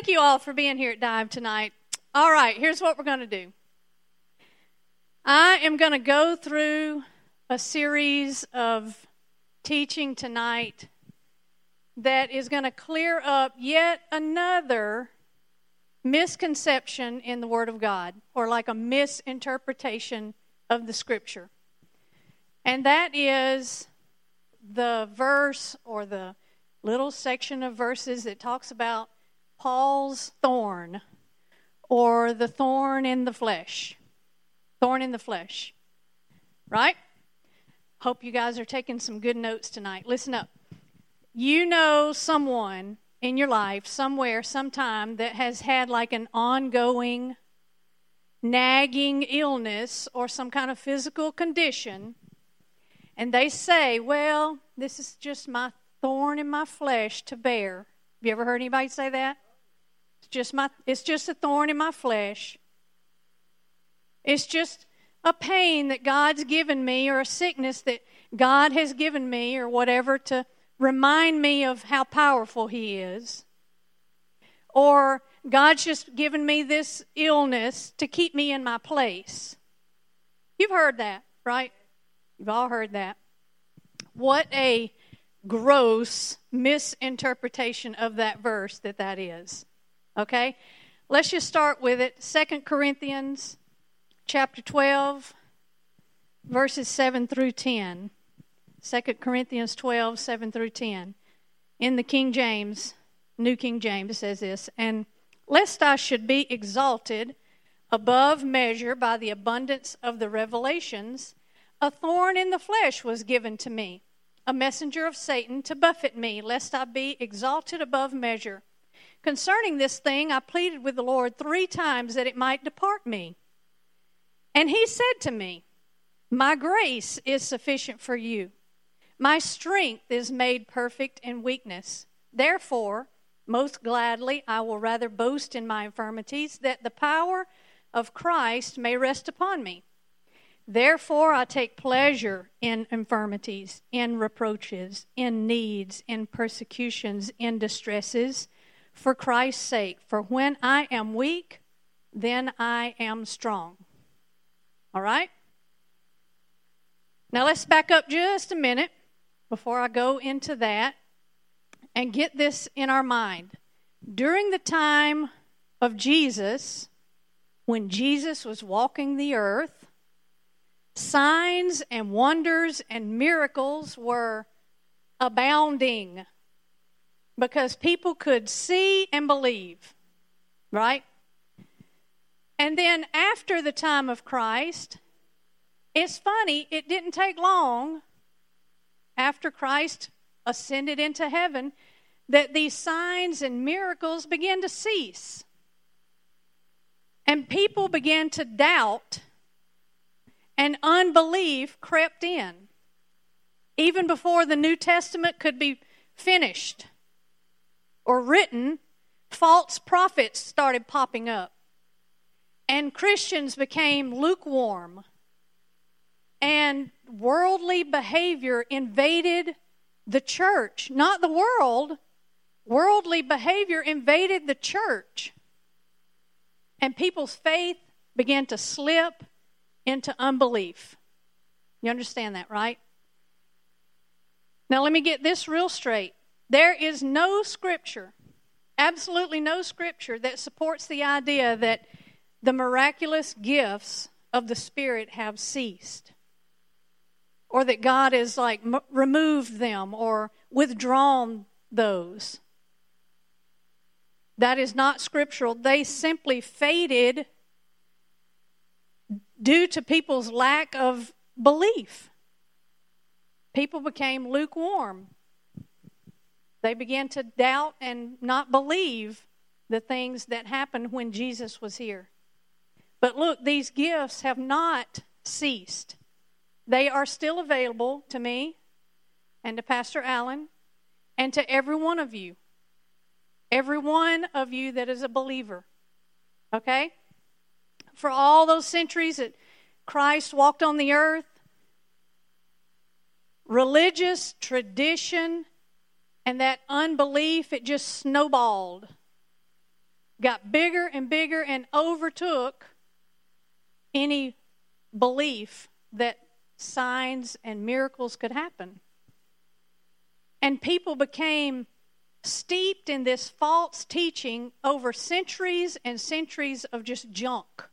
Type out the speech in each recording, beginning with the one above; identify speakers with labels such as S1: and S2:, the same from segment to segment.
S1: thank you all for being here at Dive tonight. All right, here's what we're going to do I am going to go through a series of teaching tonight that is going to clear up yet another misconception in the Word of God, or like a misinterpretation of the Scripture. And that is the verse or the little section of verses that talks about Paul's thorn or the thorn in the flesh. Thorn in the flesh. Right? Hope you guys are taking some good notes tonight. Listen up. You know someone in your life, somewhere, sometime, that has had like an ongoing, nagging illness or some kind of physical condition, and they say, Well, this is just my thorn in my flesh to bear. Have you ever heard anybody say that? Just my it's just a thorn in my flesh. It's just a pain that God's given me or a sickness that God has given me or whatever to remind me of how powerful he is. Or God's just given me this illness to keep me in my place. You've heard that, right? You've all heard that. What a gross misinterpretation of that verse that that is. Okay? Let's just start with it. Second Corinthians chapter 12 verses 7 through 10. 2 Corinthians 12, 7 through 10. In the King James, New King James says this, and lest I should be exalted above measure by the abundance of the revelations, a thorn in the flesh was given to me a messenger of Satan to buffet me, lest I be exalted above measure. Concerning this thing, I pleaded with the Lord three times that it might depart me. And he said to me, My grace is sufficient for you. My strength is made perfect in weakness. Therefore, most gladly, I will rather boast in my infirmities, that the power of Christ may rest upon me. Therefore, I take pleasure in infirmities, in reproaches, in needs, in persecutions, in distresses, for Christ's sake. For when I am weak, then I am strong. All right? Now let's back up just a minute before I go into that and get this in our mind. During the time of Jesus, when Jesus was walking the earth, signs and wonders and miracles were abounding because people could see and believe, right? And then after the time of Christ, it's funny, it didn't take long after Christ ascended into heaven that these signs and miracles began to cease. And people began to doubt and unbelief crept in. Even before the New Testament could be finished or written, false prophets started popping up. And Christians became lukewarm. And worldly behavior invaded the church, not the world. Worldly behavior invaded the church. And people's faith began to slip into unbelief. You understand that, right? Now, let me get this real straight. There is no scripture, absolutely no scripture, that supports the idea that the miraculous gifts of the Spirit have ceased, or that God has like m- removed them or withdrawn those. That is not scriptural. They simply faded due to people's lack of belief. People became lukewarm. They began to doubt and not believe the things that happened when Jesus was here. But look, these gifts have not ceased. They are still available to me and to Pastor Allen and to every one of you. Every one of you that is a believer. Okay? for all those centuries that Christ walked on the earth, religious tradition and that unbelief, it just snowballed. got bigger and bigger and overtook any belief that signs and miracles could happen. And people became steeped in this false teaching over centuries and centuries of just junk.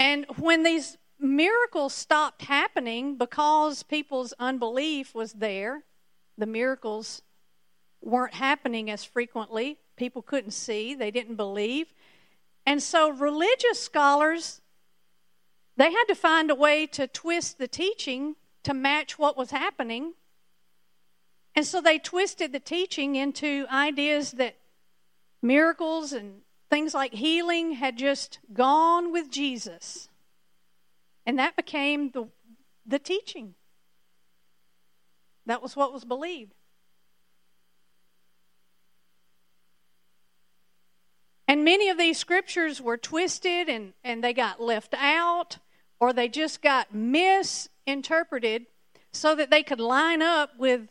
S1: And when these miracles stopped happening because people's unbelief was there, the miracles weren't happening as frequently. People couldn't see, they didn't believe. And so religious scholars they had to find a way to twist the teaching to match what was happening. And so they twisted the teaching into ideas that miracles and things like healing had just gone with Jesus. And that became the, the teaching. That was what was believed. And many of these scriptures were twisted and, and they got left out or they just got misinterpreted so that they could line up with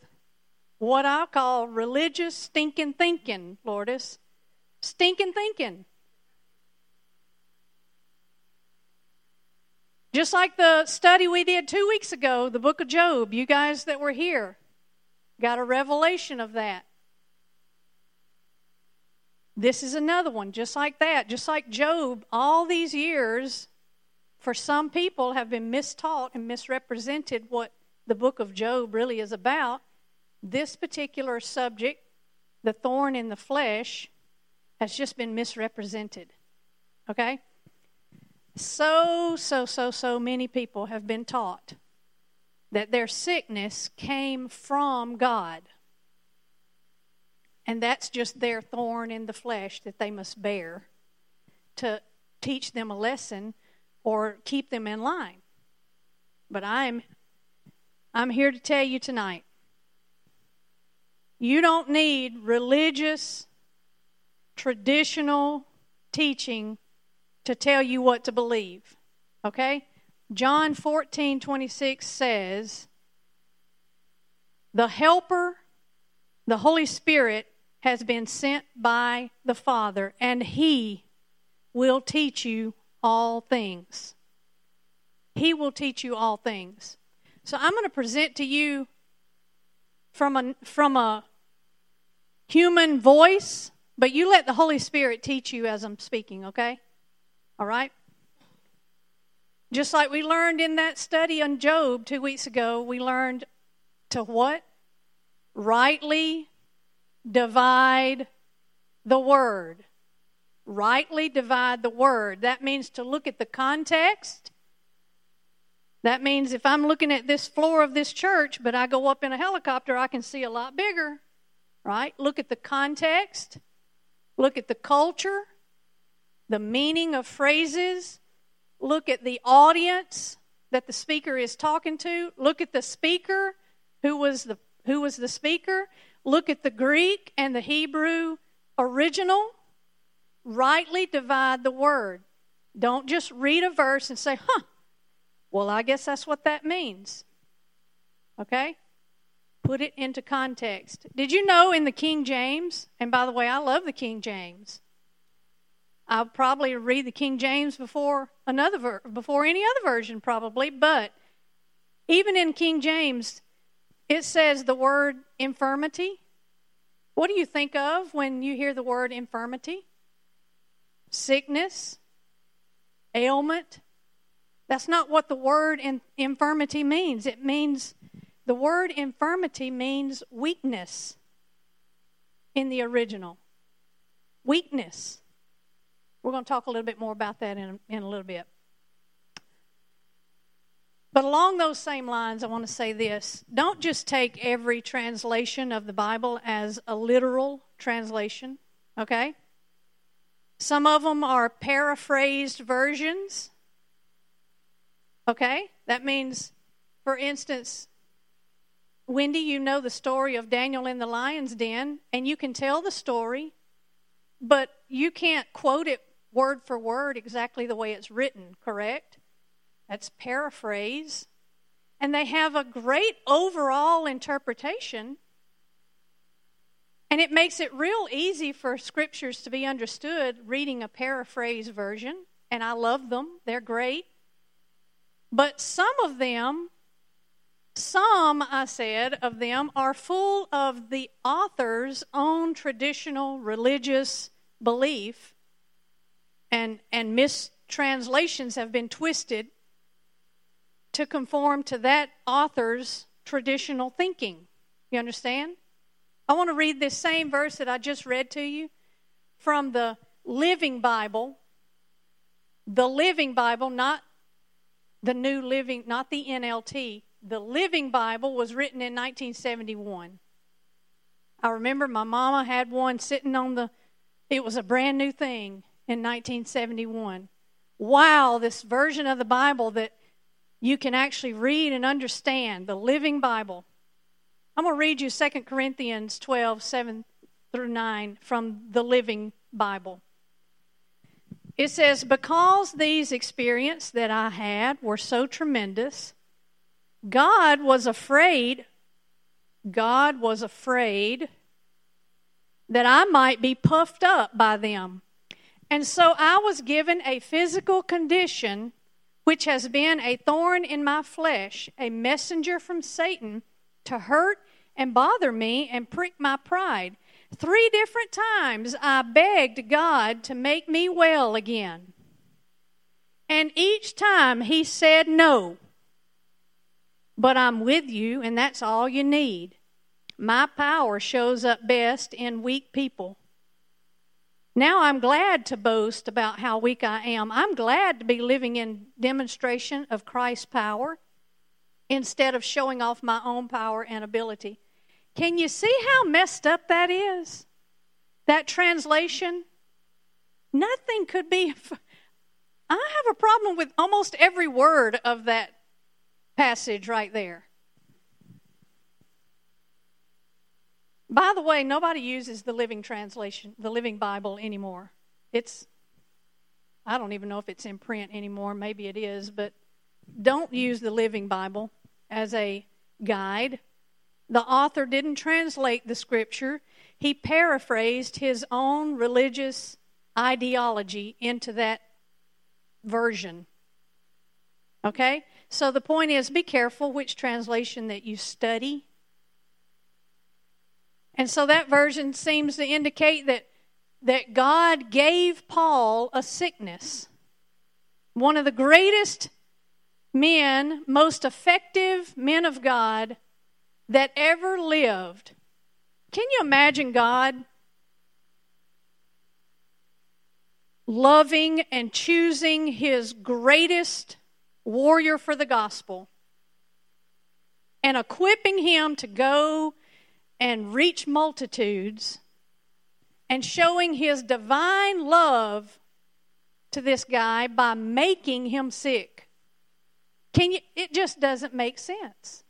S1: what I call religious stinking thinking, Lourdes. Stinking thinking. Just like the study we did two weeks ago, the book of Job, you guys that were here got a revelation of that. This is another one, just like that. Just like Job, all these years, for some people have been mistaught and misrepresented what the book of Job really is about. This particular subject, the thorn in the flesh, has just been misrepresented. Okay? So, so, so, so many people have been taught that their sickness came from God. And that's just their thorn in the flesh that they must bear to teach them a lesson or keep them in line. But I'm I'm here to tell you tonight. You don't need religious traditional teaching to tell you what to believe. Okay? John 14, 26 says, The Helper, the Holy Spirit, has been sent by the Father, and He will teach you all things. He will teach you all things. So I'm going to present to you from a, from a human voice, but you let the Holy Spirit teach you as I'm speaking, okay? All right? Just like we learned in that study on Job two weeks ago, we learned to what? Rightly divide the word rightly divide the word. That means to look at the context. That means if I'm looking at this floor of this church, but I go up in a helicopter, I can see a lot bigger, right? Look at the context, look at the culture, the meaning of phrases, look at the audience that the speaker is talking to, look at the speaker who was the who was the speaker, look at the Greek and the Hebrew original rightly divide the word. Don't just read a verse and say, huh, well, I guess that's what that means. Okay? Put it into context. Did you know in the King James, and by the way, I love the King James. I'll probably read the King James before another ver- before any other version probably, but even in King James it says the word infirmity. What do you think of when you hear the word infirmity? sickness, ailment. That's not what the word in, infirmity means. It means the word infirmity means weakness in the original. Weakness. We're going to talk a little bit more about that in, in a little bit. But along those same lines, I want to say this don't just take every translation of the Bible as a literal translation, okay? Some of them are paraphrased versions. Okay? That means, for instance, Wendy, you know the story of Daniel in the lion's den, and you can tell the story, but you can't quote it word for word exactly the way it's written, correct? That's paraphrase. And they have a great overall interpretation, And it makes it real easy for scriptures to be understood reading a paraphrase version, and I love them, they're great. But some of them, some, I said, of them are full of the author's own traditional religious belief, and, and mistranslations have been twisted to conform to that author's traditional thinking. You understand? I want to read this same verse that I just read to you from the Living Bible. The Living Bible, not the New Living, not the NLT. The Living Bible was written in 1971. I remember my mama had one sitting on the, it was a brand new thing in 1971. Wow, this version of the Bible that you can actually read and understand, the Living Bible. I'm going to read you 2 Corinthians 12, 7 through 9 from the Living Bible. It says, Because these experiences that I had were so tremendous, God was afraid, God was afraid that I might be puffed up by them. And so I was given a physical condition which has been a thorn in my flesh, a messenger from Satan to hurt and bother me and prick my pride. Three different times I begged God to make me well again. And each time he said no. But I'm with you, and that's all you need. My power shows up best in weak people. Now I'm glad to boast about how weak I am. I'm glad to be living in demonstration of Christ's power instead of showing off my own power and ability. Can you see how messed up that is? That translation? Nothing could be. I have a problem with almost every word of that passage right there. By the way, nobody uses the Living Translation, the Living Bible anymore. It's, I don't even know if it's in print anymore. Maybe it is, but don't use the Living Bible as a guide. The author didn't translate the scripture, he paraphrased his own religious ideology into that version. Okay? So the point is be careful which translation that you study. And so that version seems to indicate that, that God gave Paul a sickness. One of the greatest men, most effective men of God that ever lived. Can you imagine God loving and choosing his greatest warrior for the gospel and equipping him to go and reach multitudes and showing his divine love to this guy by making him sick? Can you it just doesn't make sense.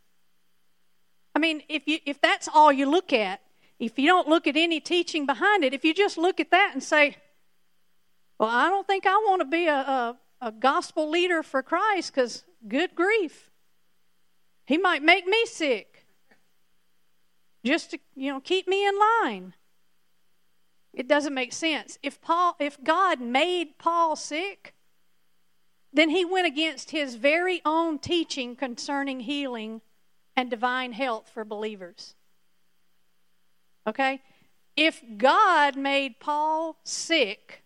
S1: I mean, if you if that's all you look at, if you don't look at any teaching behind it, if you just look at that and say, "Well, I don't think I want to be a, a, a gospel leader for Christ," because good grief, he might make me sick just to you know keep me in line. It doesn't make sense. If Paul, if God made Paul sick, then he went against his very own teaching concerning healing and divine health for believers. Okay? If God made Paul sick,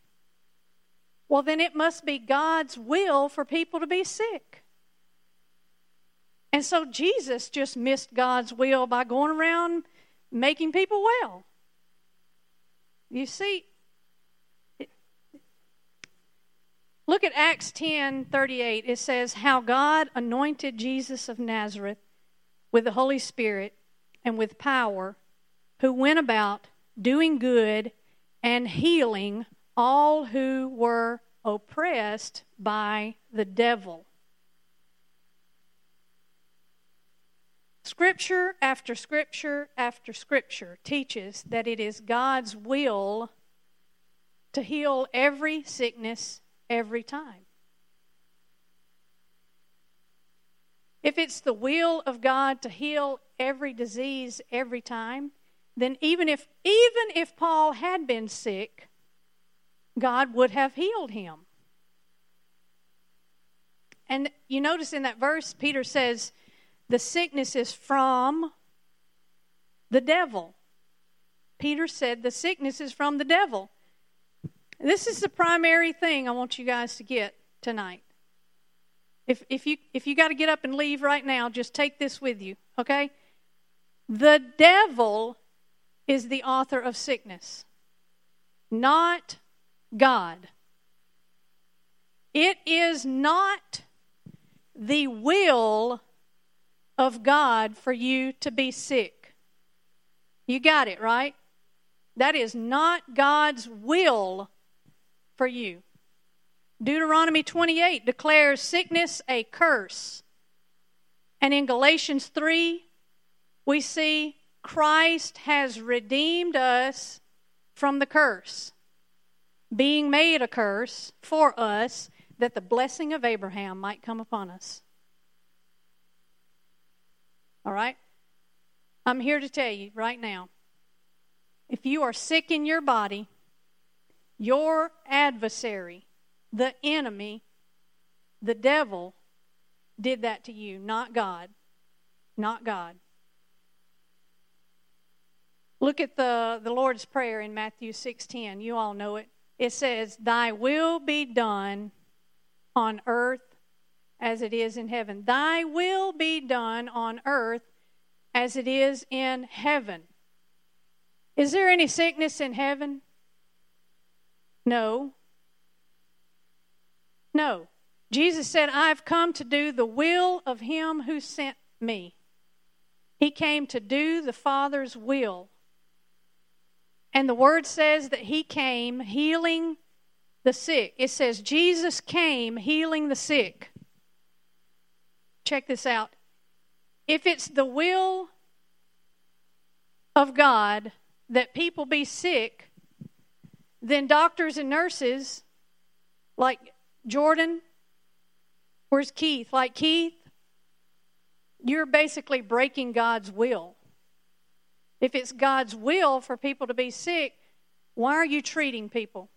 S1: well, then it must be God's will for people to be sick. And so Jesus just missed God's will by going around making people well. You see, look at Acts 10 38. It says, How God anointed Jesus of Nazareth with the Holy Spirit and with power, who went about doing good and healing all who were oppressed by the devil. Scripture after scripture after scripture teaches that it is God's will to heal every sickness every time. If it's the will of God to heal every disease every time, then even if even if Paul had been sick, God would have healed him. And you notice in that verse, Peter says, the sickness is from the devil. Peter said, the sickness is from the devil. This is the primary thing I want you guys to get tonight. If, if you, if you got to get up and leave right now, just take this with you, okay? The devil is the author of sickness, not God. It is not the will of God for you to be sick. You got it, right? That is not God's will for you. Deuteronomy 28 declares sickness a curse. And in Galatians 3, we see Christ has redeemed us from the curse, being made a curse for us that the blessing of Abraham might come upon us. All right? I'm here to tell you right now if you are sick in your body, your adversary, the enemy, the devil, did that to you, not God. Not God. Look at the, the Lord's Prayer in Matthew 6:10. You all know it. It says, Thy will be done on earth as it is in heaven. Thy will be done on earth as it is in heaven. Is there any sickness in heaven? No. No. Jesus said, I've come to do the will of him who sent me. He came to do the Father's will. And the word says that he came healing the sick. It says Jesus came healing the sick. Check this out. If it's the will of God that people be sick, then doctors and nurses, like Jordan, where's Keith? Like Keith, you're basically breaking God's will. If it's God's will for people to be sick, why are you treating people?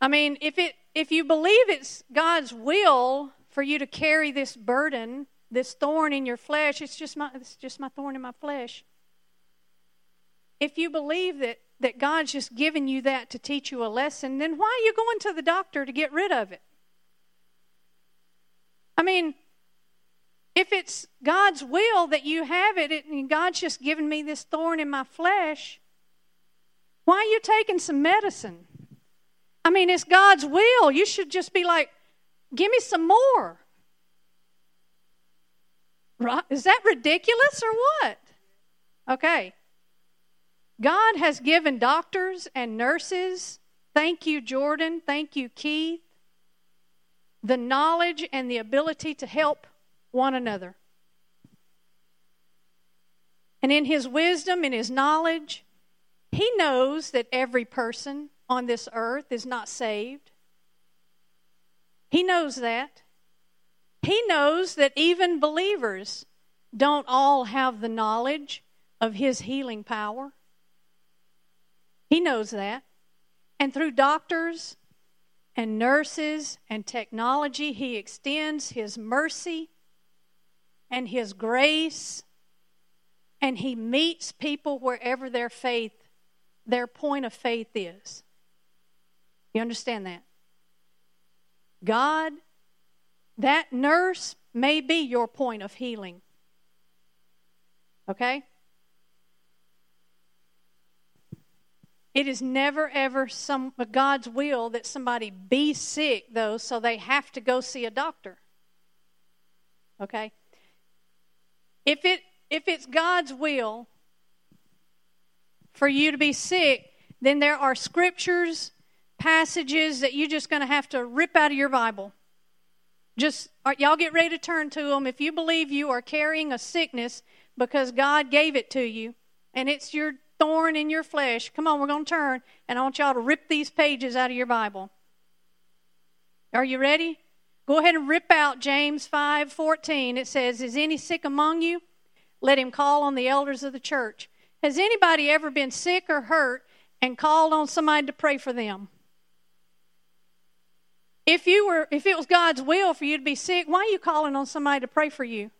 S1: I mean, if it if you believe it's God's will for you to carry this burden, this thorn in your flesh, it's just my it's just my thorn in my flesh. If you believe that that God's just given you that to teach you a lesson, then why are you going to the doctor to get rid of it? I mean, if it's God's will that you have it, it and God's just given me this thorn in my flesh, why are you taking some medicine? I mean, it's God's will. You should just be like, give me some more. Right? Is that ridiculous or what? Okay. God has given doctors and nurses, thank you, Jordan, thank you, Keith, the knowledge and the ability to help one another. And in his wisdom, in his knowledge, he knows that every person on this earth is not saved. He knows that. He knows that even believers don't all have the knowledge of His healing power. He knows that. And through doctors and nurses and technology, He extends His mercy and His grace, and He meets people wherever their faith, their point of faith is. You understand that? God, that nurse may be your point of healing. Okay? It is never ever some God's will that somebody be sick though so they have to go see a doctor. Okay? If it if it's God's will for you to be sick, then there are scriptures passages that you're just going to have to rip out of your Bible. Just y'all get ready to turn to them. If you believe you are carrying a sickness because God gave it to you and it's your thorn in your flesh, come on, we're going to turn and I want y'all to rip these pages out of your Bible. Are you ready? Go ahead and rip out James 5:14. It says, "Is any sick among you? let him call on the elders of the church. Has anybody ever been sick or hurt and called on somebody to pray for them? If you were if it was God's will for you to be sick, why are you calling on somebody to pray for you?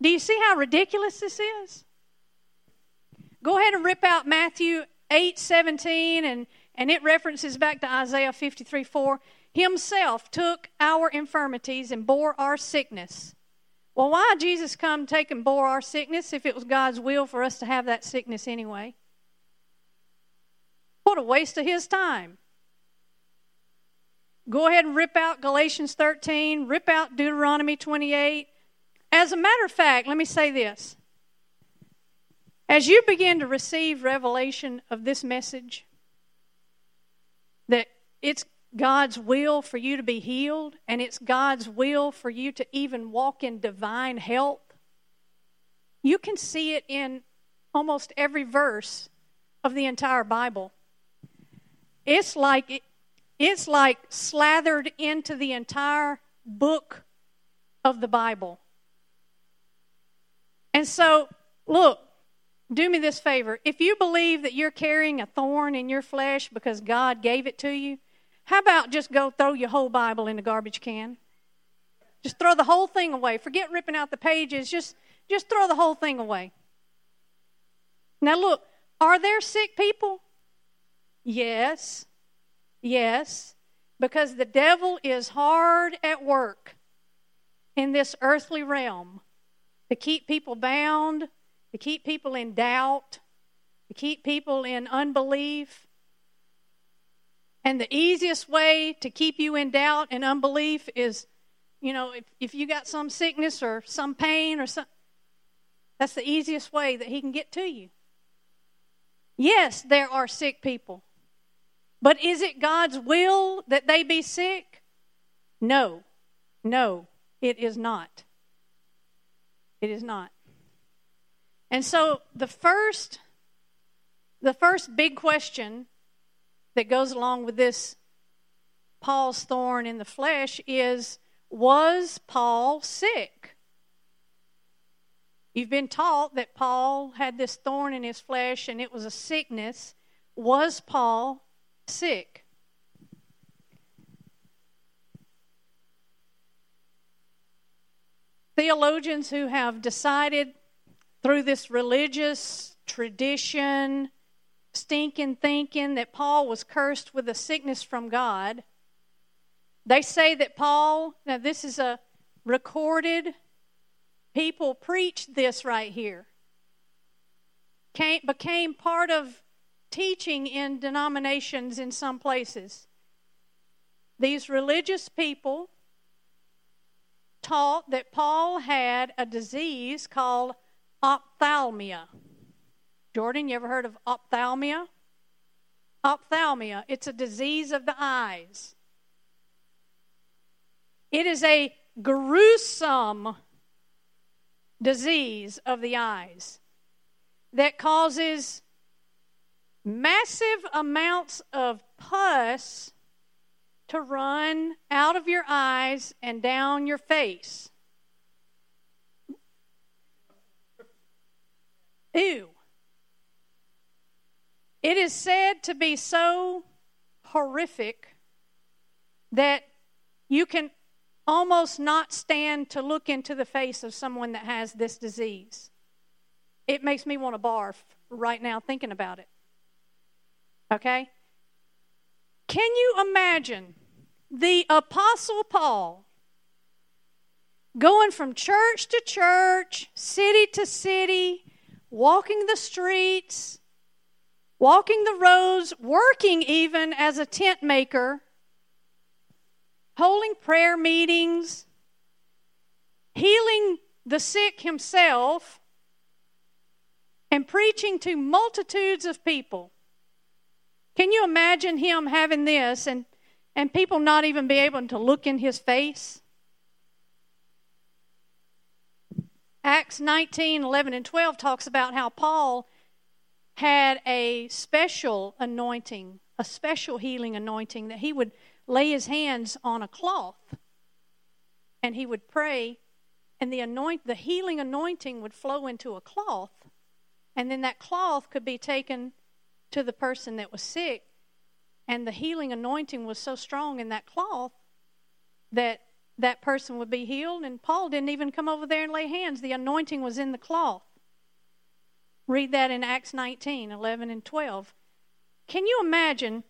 S1: Do you see how ridiculous this is? Go ahead and rip out Matthew 8 17, and, and it references back to Isaiah 53 4. Himself took our infirmities and bore our sickness. Well, why Jesus come take and bore our sickness if it was God's will for us to have that sickness anyway? What a waste of his time. Go ahead and rip out Galatians 13, rip out Deuteronomy 28. As a matter of fact, let me say this. As you begin to receive revelation of this message, that it's God's will for you to be healed, and it's God's will for you to even walk in divine health, you can see it in almost every verse of the entire Bible. It's like it's like slathered into the entire book of the Bible. And so, look, do me this favor. If you believe that you're carrying a thorn in your flesh because God gave it to you, how about just go throw your whole Bible in the garbage can? Just throw the whole thing away. Forget ripping out the pages. Just, just throw the whole thing away. Now, look, are there sick people? Yes. Yes. Because the devil is hard at work in this earthly realm to keep people bound, to keep people in doubt, to keep people in unbelief. And the easiest way to keep you in doubt and unbelief is, you know, if, if you got some sickness or some pain or some, that's the easiest way that he can get to you. Yes, there are sick people. But is it God's will that they be sick? No. No, it is not. It is not. And so the first the first big question that goes along with this Paul's thorn in the flesh is was Paul sick? You've been taught that Paul had this thorn in his flesh and it was a sickness. Was Paul sick? Theologians who have decided through this religious tradition, stinking thinking that Paul was cursed with a sickness from God. They say that Paul, now this is a recorded, people preached this right here, came, became part of teaching in denominations in some places. These religious people taught that Paul had a disease called ophthalmia. Jordan, you ever heard of ophthalmia? Ophthalmia, it's a disease of the eyes. It is a gruesome disease of the eyes that causes massive amounts of pus to run out of your eyes and down your face. Ew. It is said to be so horrific that you can almost not stand to look into the face of someone that has this disease. It makes me want to barf right now thinking about it. Okay? Can you imagine the Apostle Paul going from church to church, city to city, walking the streets, walking the roads, working even as a tent maker, holding prayer meetings, healing the sick himself, and preaching to multitudes of people. Can you imagine him having this and, and people not even be able to look in his face? Acts 19, 11, and 12 talks about how Paul had a special anointing, a special healing anointing, that he would lay his hands on a cloth and he would pray and the anoint the healing anointing would flow into a cloth and then that cloth could be taken to the person that was sick and the healing anointing was so strong in that cloth that that person would be healed. And paul didn't even come over there and lay hands. The anointing was in the cloth. Read that in acts 19 11 and 12 can you imagine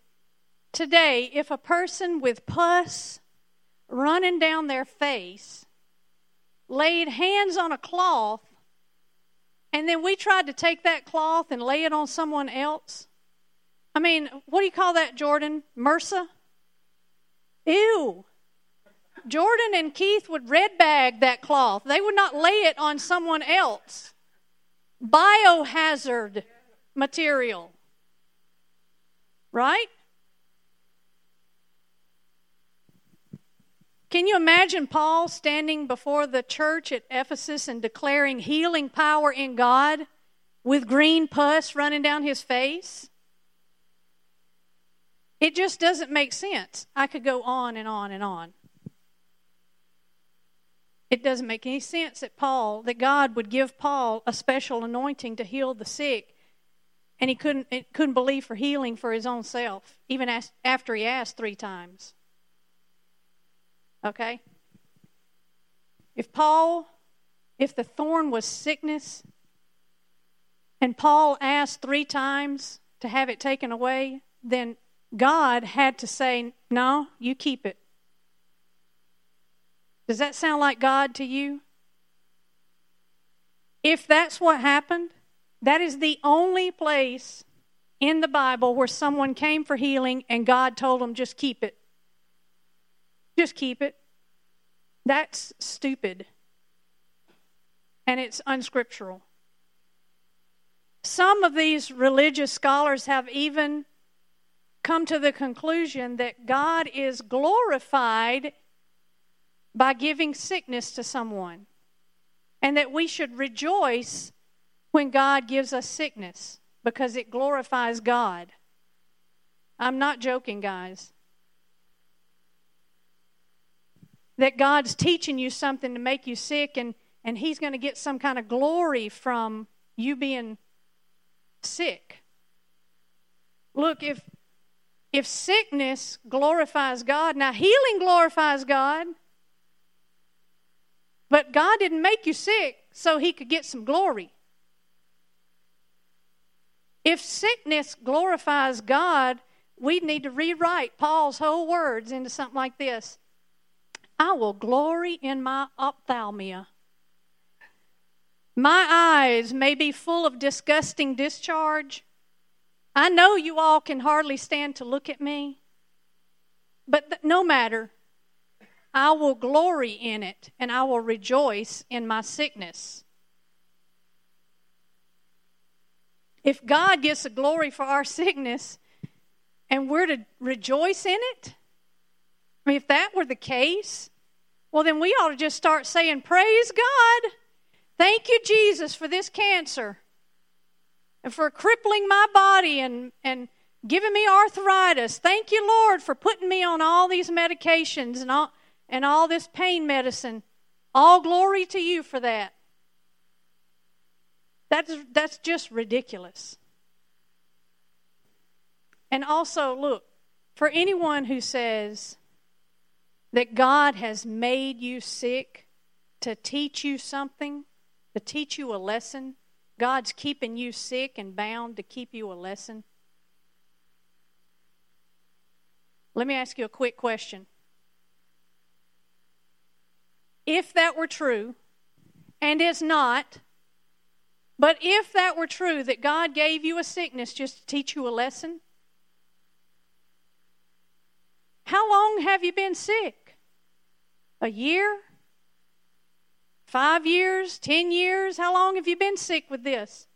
S1: today if a person with pus running down their face laid hands on a cloth, and then we tried to take that cloth and lay it on someone else. I mean, what do you call that, Jordan? MRSA? Ew. Jordan and Keith would red bag that cloth. They would not lay it on someone else. Biohazard material. Right? Can you imagine Paul standing before the church at Ephesus and declaring healing power in God with green pus running down his face? It just doesn't make sense. I could go on and on and on. It doesn't make any sense that Paul, that God would give Paul a special anointing to heal the sick, and he couldn't, couldn't believe for healing for his own self, even after he asked three times. Okay? If Paul, if the thorn was sickness, and Paul asked three times to have it taken away, then God had to say, No, you keep it. Does that sound like God to you? If that's what happened, that is the only place in the Bible where someone came for healing and God told them, just keep it. Just keep it. That's stupid. And it's unscriptural. Some of these religious scholars have even come to the conclusion that God is glorified by giving sickness to someone, and that we should rejoice when God gives us sickness because it glorifies God. I'm not joking, guys. That God's teaching you something to make you sick and, and He's going to get some kind of glory from you being sick. Look, if if sickness glorifies God, now healing glorifies God, but God didn't make you sick so He could get some glory. If sickness glorifies God, we need to rewrite Paul's whole words into something like this I will glory in my ophthalmia. My eyes may be full of disgusting discharge. I know you all can hardly stand to look at me, but th- no matter. I will glory in it and I will rejoice in my sickness. If God gets the glory for our sickness and we're to rejoice in it, I mean, if that were the case, well, then we ought to just start saying, Praise God. Thank you, Jesus, for this cancer and for crippling my body and, and giving me arthritis. Thank you, Lord, for putting me on all these medications and all, and all this pain medicine. All glory to you for that. That's, that's just ridiculous. And also, look, for anyone who says, that God has made you sick to teach you something, to teach you a lesson. God's keeping you sick and bound to keep you a lesson. Let me ask you a quick question. If that were true, and is not, but if that were true, that God gave you a sickness just to teach you a lesson, how long have you been sick? A year? Five years? Ten years? How long have you been sick with this?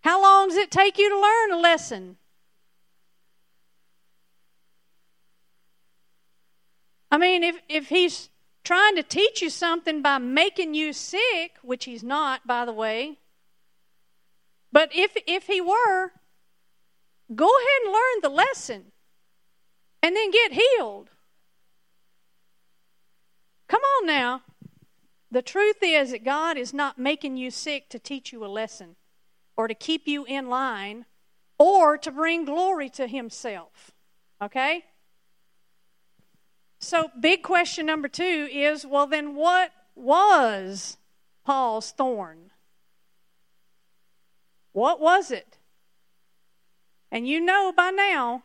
S1: How long does it take you to learn a lesson? I mean, if, if he's trying to teach you something by making you sick, which he's not, by the way, but if, if he were, go ahead and learn the lesson and then get healed. Come on now. The truth is that God is not making you sick to teach you a lesson or to keep you in line or to bring glory to Himself. Okay? So, big question number two is well, then what was Paul's thorn? What was it? And you know by now,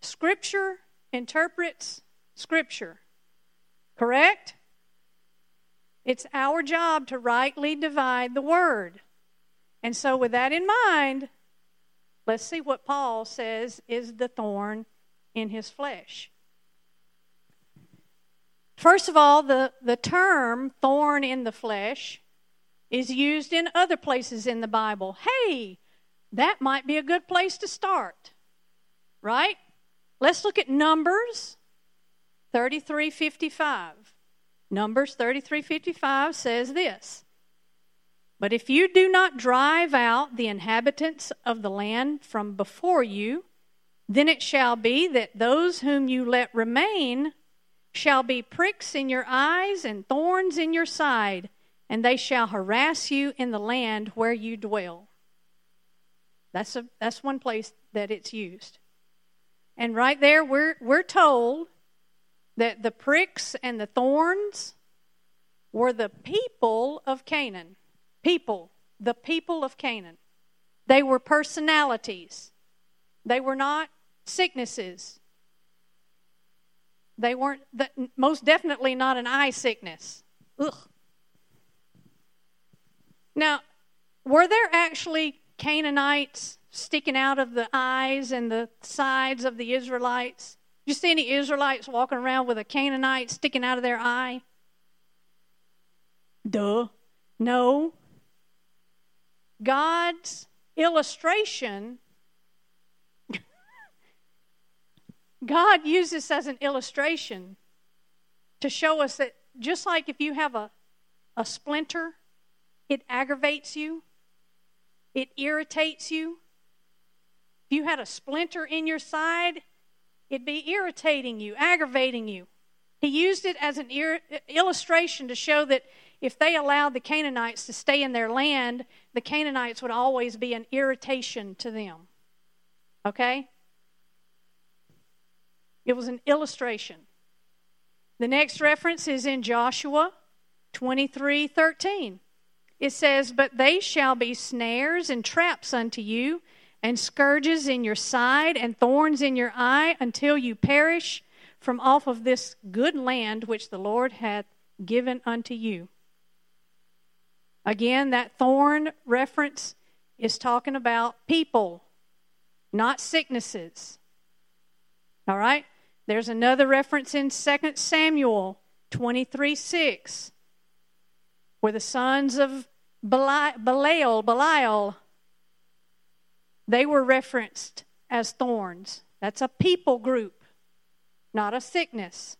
S1: Scripture interprets Scripture. Correct? It's our job to rightly divide the word. And so, with that in mind, let's see what Paul says is the thorn in his flesh. First of all, the, the term thorn in the flesh is used in other places in the Bible. Hey, that might be a good place to start, right? Let's look at Numbers 3355. Numbers 3355 says this But if you do not drive out the inhabitants of the land from before you, then it shall be that those whom you let remain shall be pricks in your eyes and thorns in your side, and they shall harass you in the land where you dwell. That's, a, that's one place that it's used. And right there, we're, we're told that the pricks and the thorns were the people of Canaan. People, the people of Canaan. They were personalities, they were not sicknesses. They weren't, most definitely not an eye sickness. Ugh. Now, were there actually Canaanites sticking out of the eyes and the sides of the Israelites? You see any Israelites walking around with a Canaanite sticking out of their eye? Duh. No. God's illustration, God uses as an illustration to show us that just like if you have a, a splinter, it aggravates you, it irritates you. If you had a splinter in your side, it'd be irritating you, aggravating you. He used it as an ir- illustration to show that if they allowed the Canaanites to stay in their land, the Canaanites would always be an irritation to them. Okay? It was an illustration. The next reference is in Joshua 23 13. It says, But they shall be snares and traps unto you, and scourges in your side, and thorns in your eye, until you perish from off of this good land which the Lord hath given unto you. Again, that thorn reference is talking about people, not sicknesses. All right? There's another reference in 2 Samuel 23 6, where the sons of Belial, Belial, they were referenced as thorns. That's a people group, not a sickness.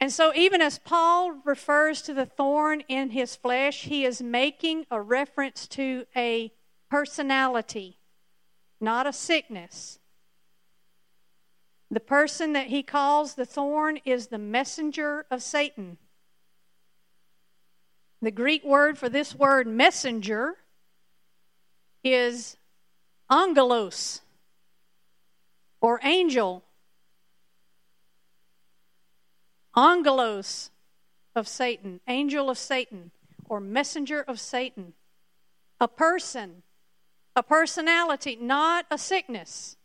S1: And so, even as Paul refers to the thorn in his flesh, he is making a reference to a personality, not a sickness. The person that he calls the thorn is the messenger of Satan. The Greek word for this word, messenger, is angelos or angel angelos of Satan, angel of Satan, or messenger of Satan. A person, a personality, not a sickness.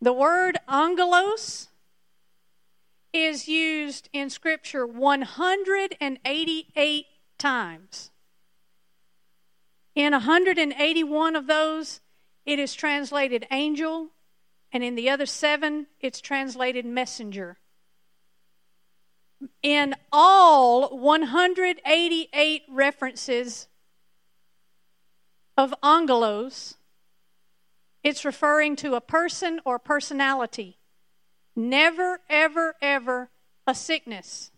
S1: The word angelos is used in Scripture 188 times. In 181 of those, it is translated angel, and in the other seven, it's translated messenger. In all 188 references of angelos, it's referring to a person or personality. Never, ever, ever a sickness.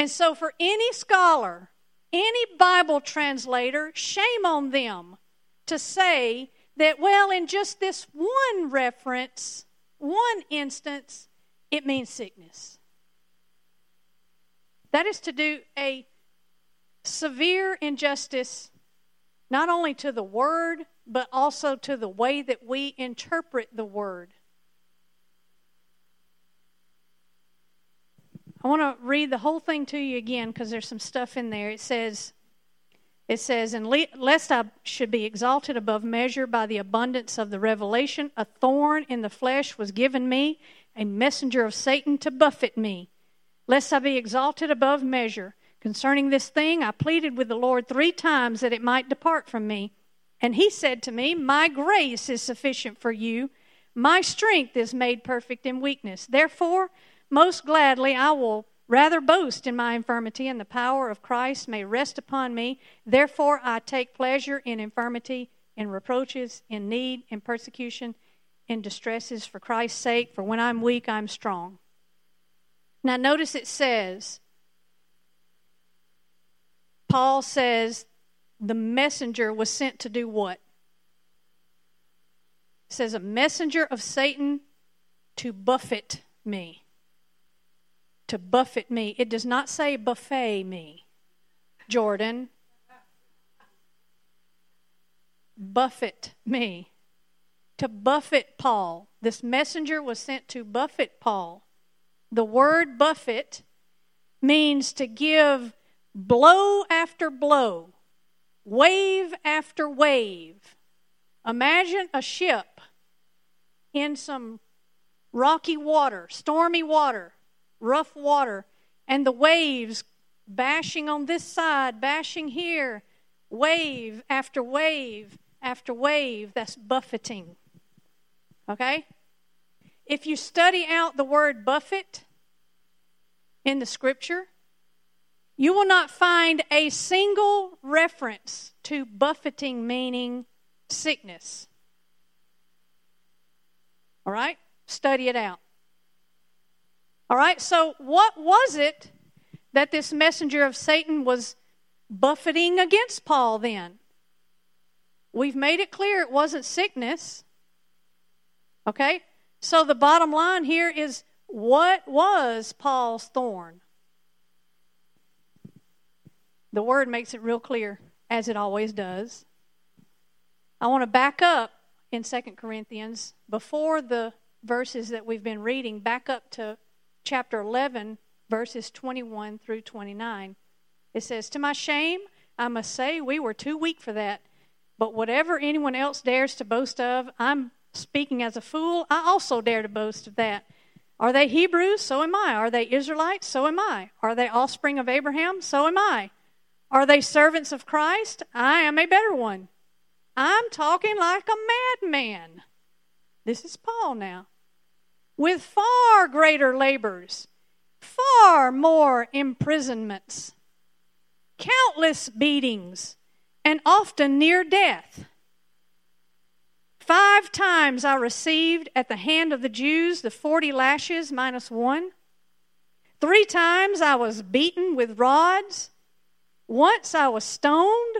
S1: And so, for any scholar, any Bible translator, shame on them to say that, well, in just this one reference, one instance, it means sickness. That is to do a severe injustice not only to the word, but also to the way that we interpret the word. I want to read the whole thing to you again because there's some stuff in there. It says, it says, and lest I should be exalted above measure by the abundance of the revelation, a thorn in the flesh was given me, a messenger of Satan to buffet me, lest I be exalted above measure. Concerning this thing, I pleaded with the Lord three times that it might depart from me. And he said to me, My grace is sufficient for you. My strength is made perfect in weakness. Therefore, most gladly I will rather boast in my infirmity, and the power of Christ may rest upon me. Therefore, I take pleasure in infirmity, in reproaches, in need, in persecution, in distresses for Christ's sake. For when I'm weak, I'm strong. Now, notice it says, Paul says the messenger was sent to do what? Says, a messenger of Satan to buffet me. To buffet me. It does not say buffet me, Jordan. Buffet me. To buffet Paul. This messenger was sent to buffet Paul. The word buffet means to give blow after blow wave after wave. Imagine a ship in some rocky water, stormy water, rough water, and the waves bashing on this side, bashing here, wave after wave after wave. That's buffeting. Okay? If you study out the word buffet in the scripture, you will not find a single reference to buffeting meaning sickness. All right? Study it out. All right? So, what was it that this messenger of Satan was buffeting against Paul then? We've made it clear it wasn't sickness. Okay? So, the bottom line here is what was Paul's thorn? The word makes it real clear, as it always does. I want to back up in Second Corinthians before the verses that we've been reading, back up to chapter 11, verses 21 through 29. It says, To my shame, I must say we were too weak for that. But whatever anyone else dares to boast of, I'm speaking as a fool. I also dare to boast of that. Are they Hebrews? So am I. Are they Israelites? So am I. Are they offspring of Abraham? So am I. Are they servants of Christ? I am a better one. I'm talking like a madman. This is Paul now. With far greater labors, far more imprisonments, countless beatings, and often near death. Five times I received at the hand of the Jews the forty lashes minus one. Three times I was beaten with rods. Once I was stoned,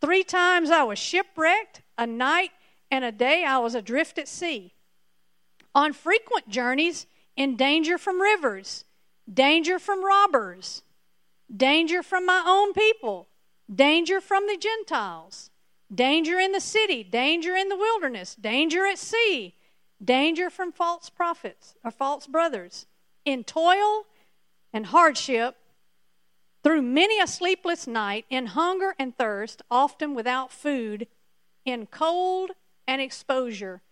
S1: three times I was shipwrecked, a night and a day I was adrift at sea. On frequent journeys, in danger from rivers, danger from robbers, danger from my own people, danger from the Gentiles, danger in the city, danger in the wilderness, danger at sea, danger from false prophets or false brothers, in toil and hardship, through many a sleepless night, in hunger and thirst, often without food, in cold and exposure.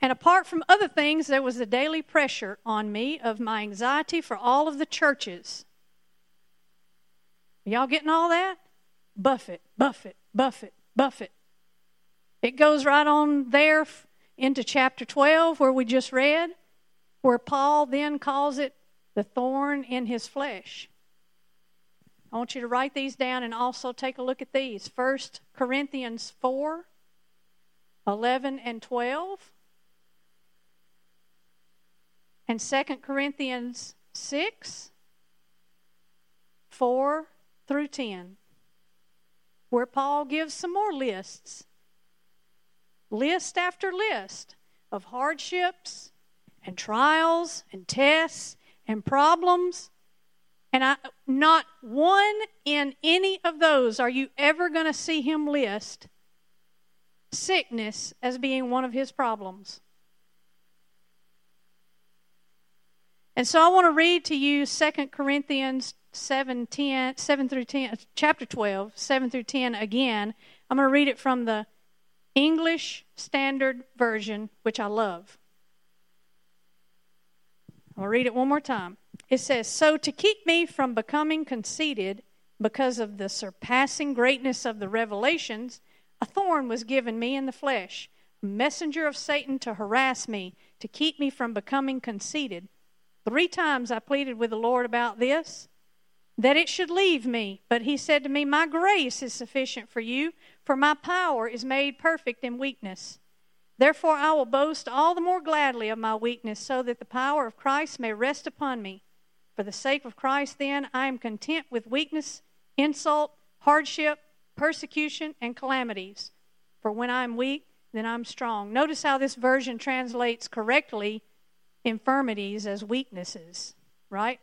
S1: And apart from other things, there was a daily pressure on me of my anxiety for all of the churches. Y'all getting all that? Buffet, buffet, buffet, buffet. It goes right on there into chapter 12, where we just read, where Paul then calls it the thorn in his flesh. I want you to write these down and also take a look at these. First Corinthians 4 11 and 12. And Second Corinthians 6 4 through 10, where Paul gives some more lists. List after list of hardships and trials and tests and problems. And I, not one in any of those are you ever going to see him list sickness as being one of his problems. And so I want to read to you 2 Corinthians 7, 10, 7 through 10, chapter 12, 7 through 10 again. I'm going to read it from the English Standard Version, which I love. I'll read it one more time. It says, So to keep me from becoming conceited because of the surpassing greatness of the revelations, a thorn was given me in the flesh, a messenger of Satan to harass me, to keep me from becoming conceited. Three times I pleaded with the Lord about this, that it should leave me. But he said to me, My grace is sufficient for you, for my power is made perfect in weakness. Therefore I will boast all the more gladly of my weakness, so that the power of Christ may rest upon me. For the sake of Christ, then, I am content with weakness, insult, hardship, persecution, and calamities. For when I am weak, then I'm strong. Notice how this version translates correctly infirmities as weaknesses, right?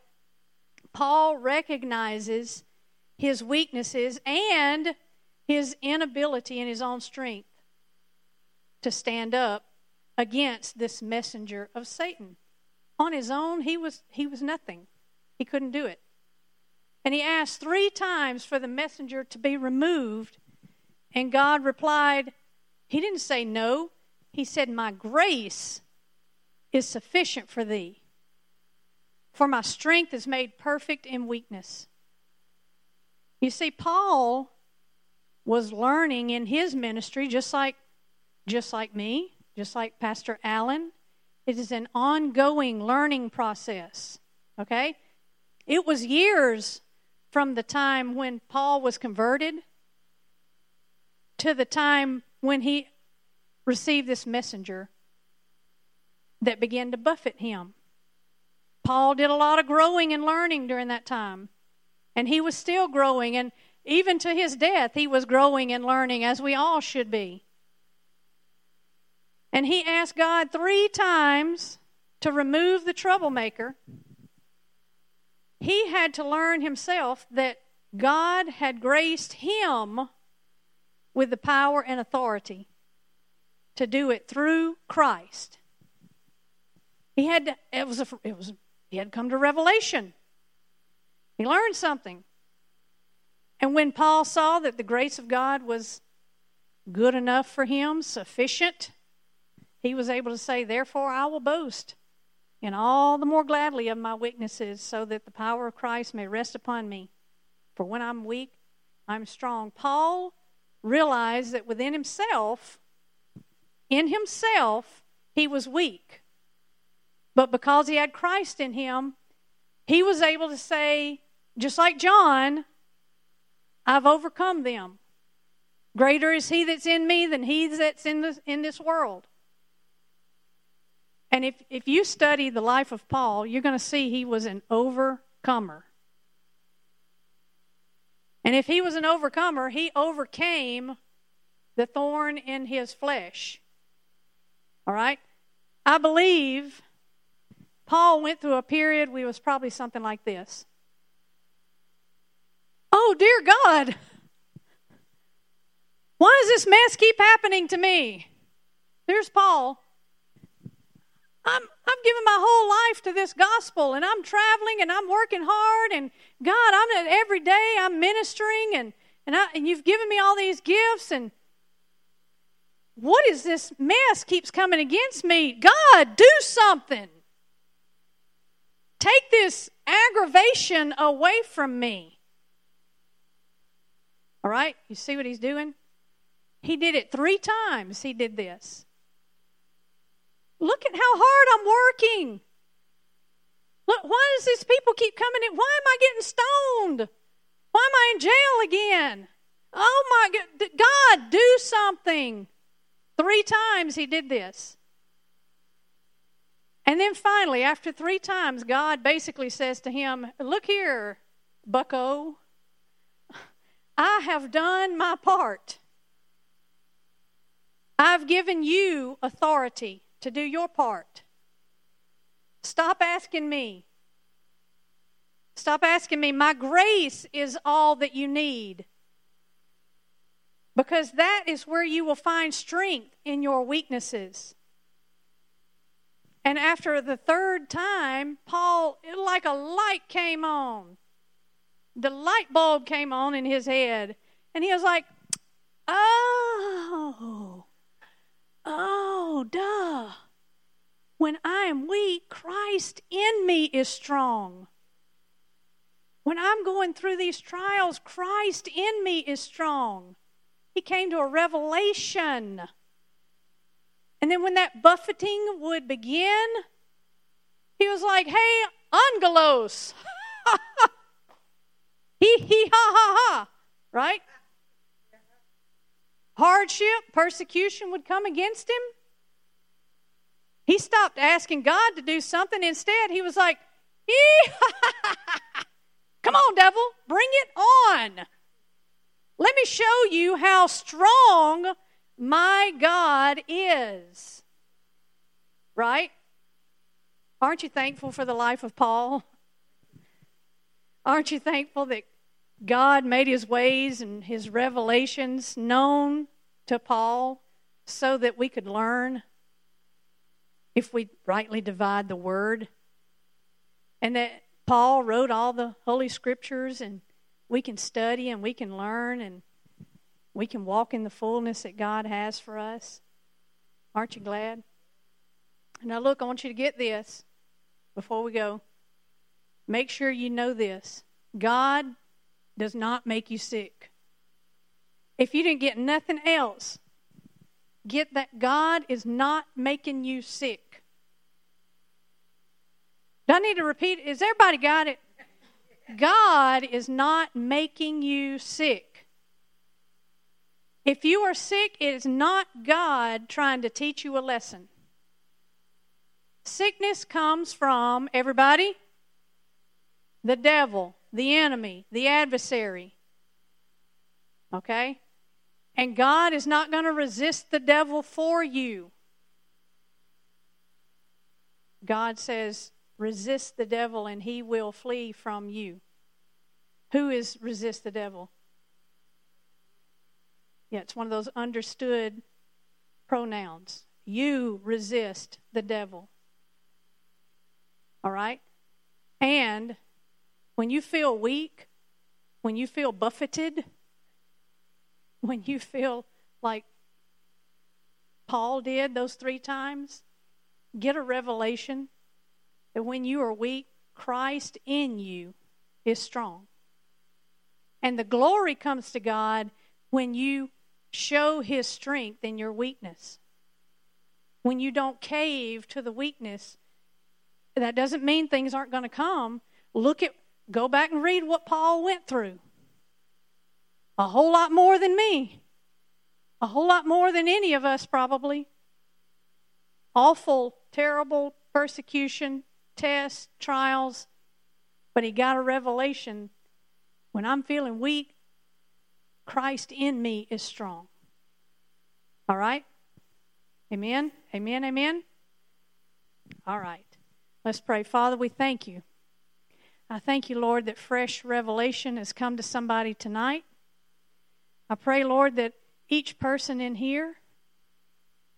S1: Paul recognizes his weaknesses and his inability in his own strength to stand up against this messenger of Satan. On his own, he was, he was nothing. He couldn't do it. And he asked three times for the messenger to be removed, and God replied, He didn't say no. He said, My grace is sufficient for thee. For my strength is made perfect in weakness. You see, Paul was learning in his ministry just like just like me, just like Pastor Allen. It is an ongoing learning process. Okay? It was years from the time when Paul was converted to the time when he received this messenger that began to buffet him. Paul did a lot of growing and learning during that time. And he was still growing. And even to his death, he was growing and learning, as we all should be. And he asked God three times to remove the troublemaker. He had to learn himself that God had graced him with the power and authority to do it through Christ. He had to, it was a, it was he had come to revelation. He learned something. And when Paul saw that the grace of God was good enough for him, sufficient, he was able to say, Therefore I will boast in all the more gladly of my weaknesses, so that the power of Christ may rest upon me. For when I'm weak, I'm strong. Paul realized that within himself, in himself, he was weak. But because he had Christ in him, he was able to say, just like John, I've overcome them. Greater is he that's in me than he that's in this, in this world. And if, if you study the life of Paul, you're going to see he was an overcomer. And if he was an overcomer, he overcame the thorn in his flesh. All right? I believe Paul went through a period we was probably something like this. Oh, dear God. Why does this mess keep happening to me? There's Paul. I'm I've given my whole life to this gospel and I'm traveling and I'm working hard and God, I'm every day I'm ministering and and, I, and you've given me all these gifts and what is this mess keeps coming against me? God, do something. Take this aggravation away from me. All right? You see what he's doing? He did it three times. He did this. Look at how hard I'm working. Look, why does these people keep coming in? Why am I getting stoned? Why am I in jail again? Oh my God, God, do something. Three times he did this. And then finally, after three times, God basically says to him, Look here, bucko. I have done my part. I've given you authority to do your part. Stop asking me. Stop asking me. My grace is all that you need. Because that is where you will find strength in your weaknesses. And after the third time, Paul, like a light came on. The light bulb came on in his head. And he was like, oh, oh, duh. When I am weak, Christ in me is strong. When I'm going through these trials, Christ in me is strong. He came to a revelation. And then when that buffeting would begin, he was like, hey, angelos. he, he, ha, ha, ha. Right? Hardship, persecution would come against him. He stopped asking God to do something. Instead, he was like, Come on, devil, bring it on. Let me show you how strong my God is. Right? Aren't you thankful for the life of Paul? Aren't you thankful that God made his ways and his revelations known to Paul so that we could learn if we rightly divide the word? And that Paul wrote all the Holy Scriptures and we can study and we can learn and we can walk in the fullness that God has for us. Aren't you glad? Now, look, I want you to get this before we go. Make sure you know this God does not make you sick. If you didn't get nothing else, get that God is not making you sick. Do I need to repeat? Is everybody got it? God is not making you sick. If you are sick, it is not God trying to teach you a lesson. Sickness comes from everybody the devil, the enemy, the adversary. Okay? And God is not going to resist the devil for you. God says, resist the devil and he will flee from you. Who is resist the devil? Yeah, it's one of those understood pronouns. You resist the devil. All right? And when you feel weak, when you feel buffeted, when you feel like Paul did those three times, get a revelation that when you are weak, Christ in you is strong. And the glory comes to God when you show his strength in your weakness. When you don't cave to the weakness, that doesn't mean things aren't going to come. Look at Go back and read what Paul went through. A whole lot more than me. A whole lot more than any of us, probably. Awful, terrible persecution, tests, trials. But he got a revelation. When I'm feeling weak, Christ in me is strong. All right? Amen? Amen? Amen? All right. Let's pray. Father, we thank you. I thank you, Lord, that fresh revelation has come to somebody tonight. I pray, Lord, that each person in here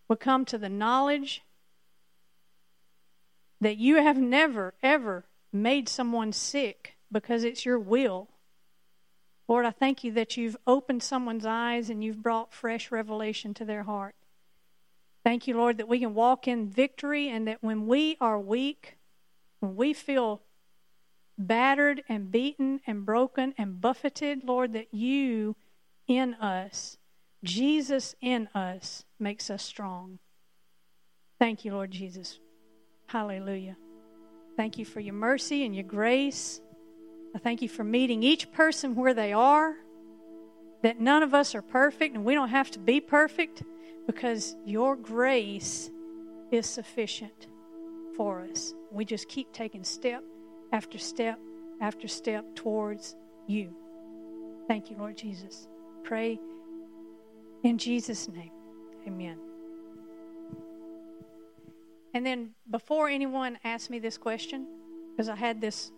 S1: will come to the knowledge that you have never, ever made someone sick because it's your will. Lord, I thank you that you've opened someone's eyes and you've brought fresh revelation to their heart. Thank you, Lord, that we can walk in victory and that when we are weak, when we feel battered and beaten and broken and buffeted, Lord, that you in us, Jesus in us, makes us strong. Thank you, Lord Jesus. Hallelujah. Thank you for your mercy and your grace. I thank you for meeting each person where they are, that none of us are perfect and we don't have to be perfect because your grace is sufficient for us. We just keep taking step after step after step towards you. Thank you, Lord Jesus. Pray in Jesus' name. Amen. And then before anyone asked me this question, because I had this